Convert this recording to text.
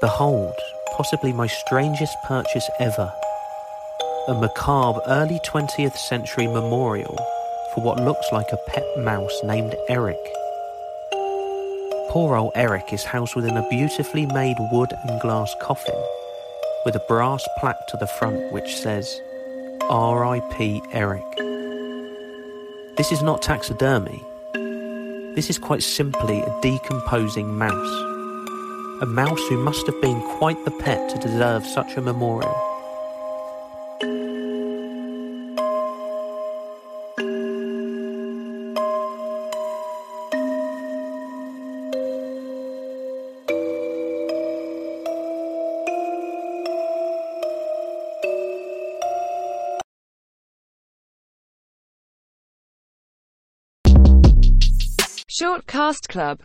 Behold, possibly my strangest purchase ever. A macabre early 20th century memorial for what looks like a pet mouse named Eric. Poor old Eric is housed within a beautifully made wood and glass coffin with a brass plaque to the front which says, R.I.P. Eric. This is not taxidermy. This is quite simply a decomposing mouse. A mouse who must have been quite the pet to deserve such a memorial. Short Cast Club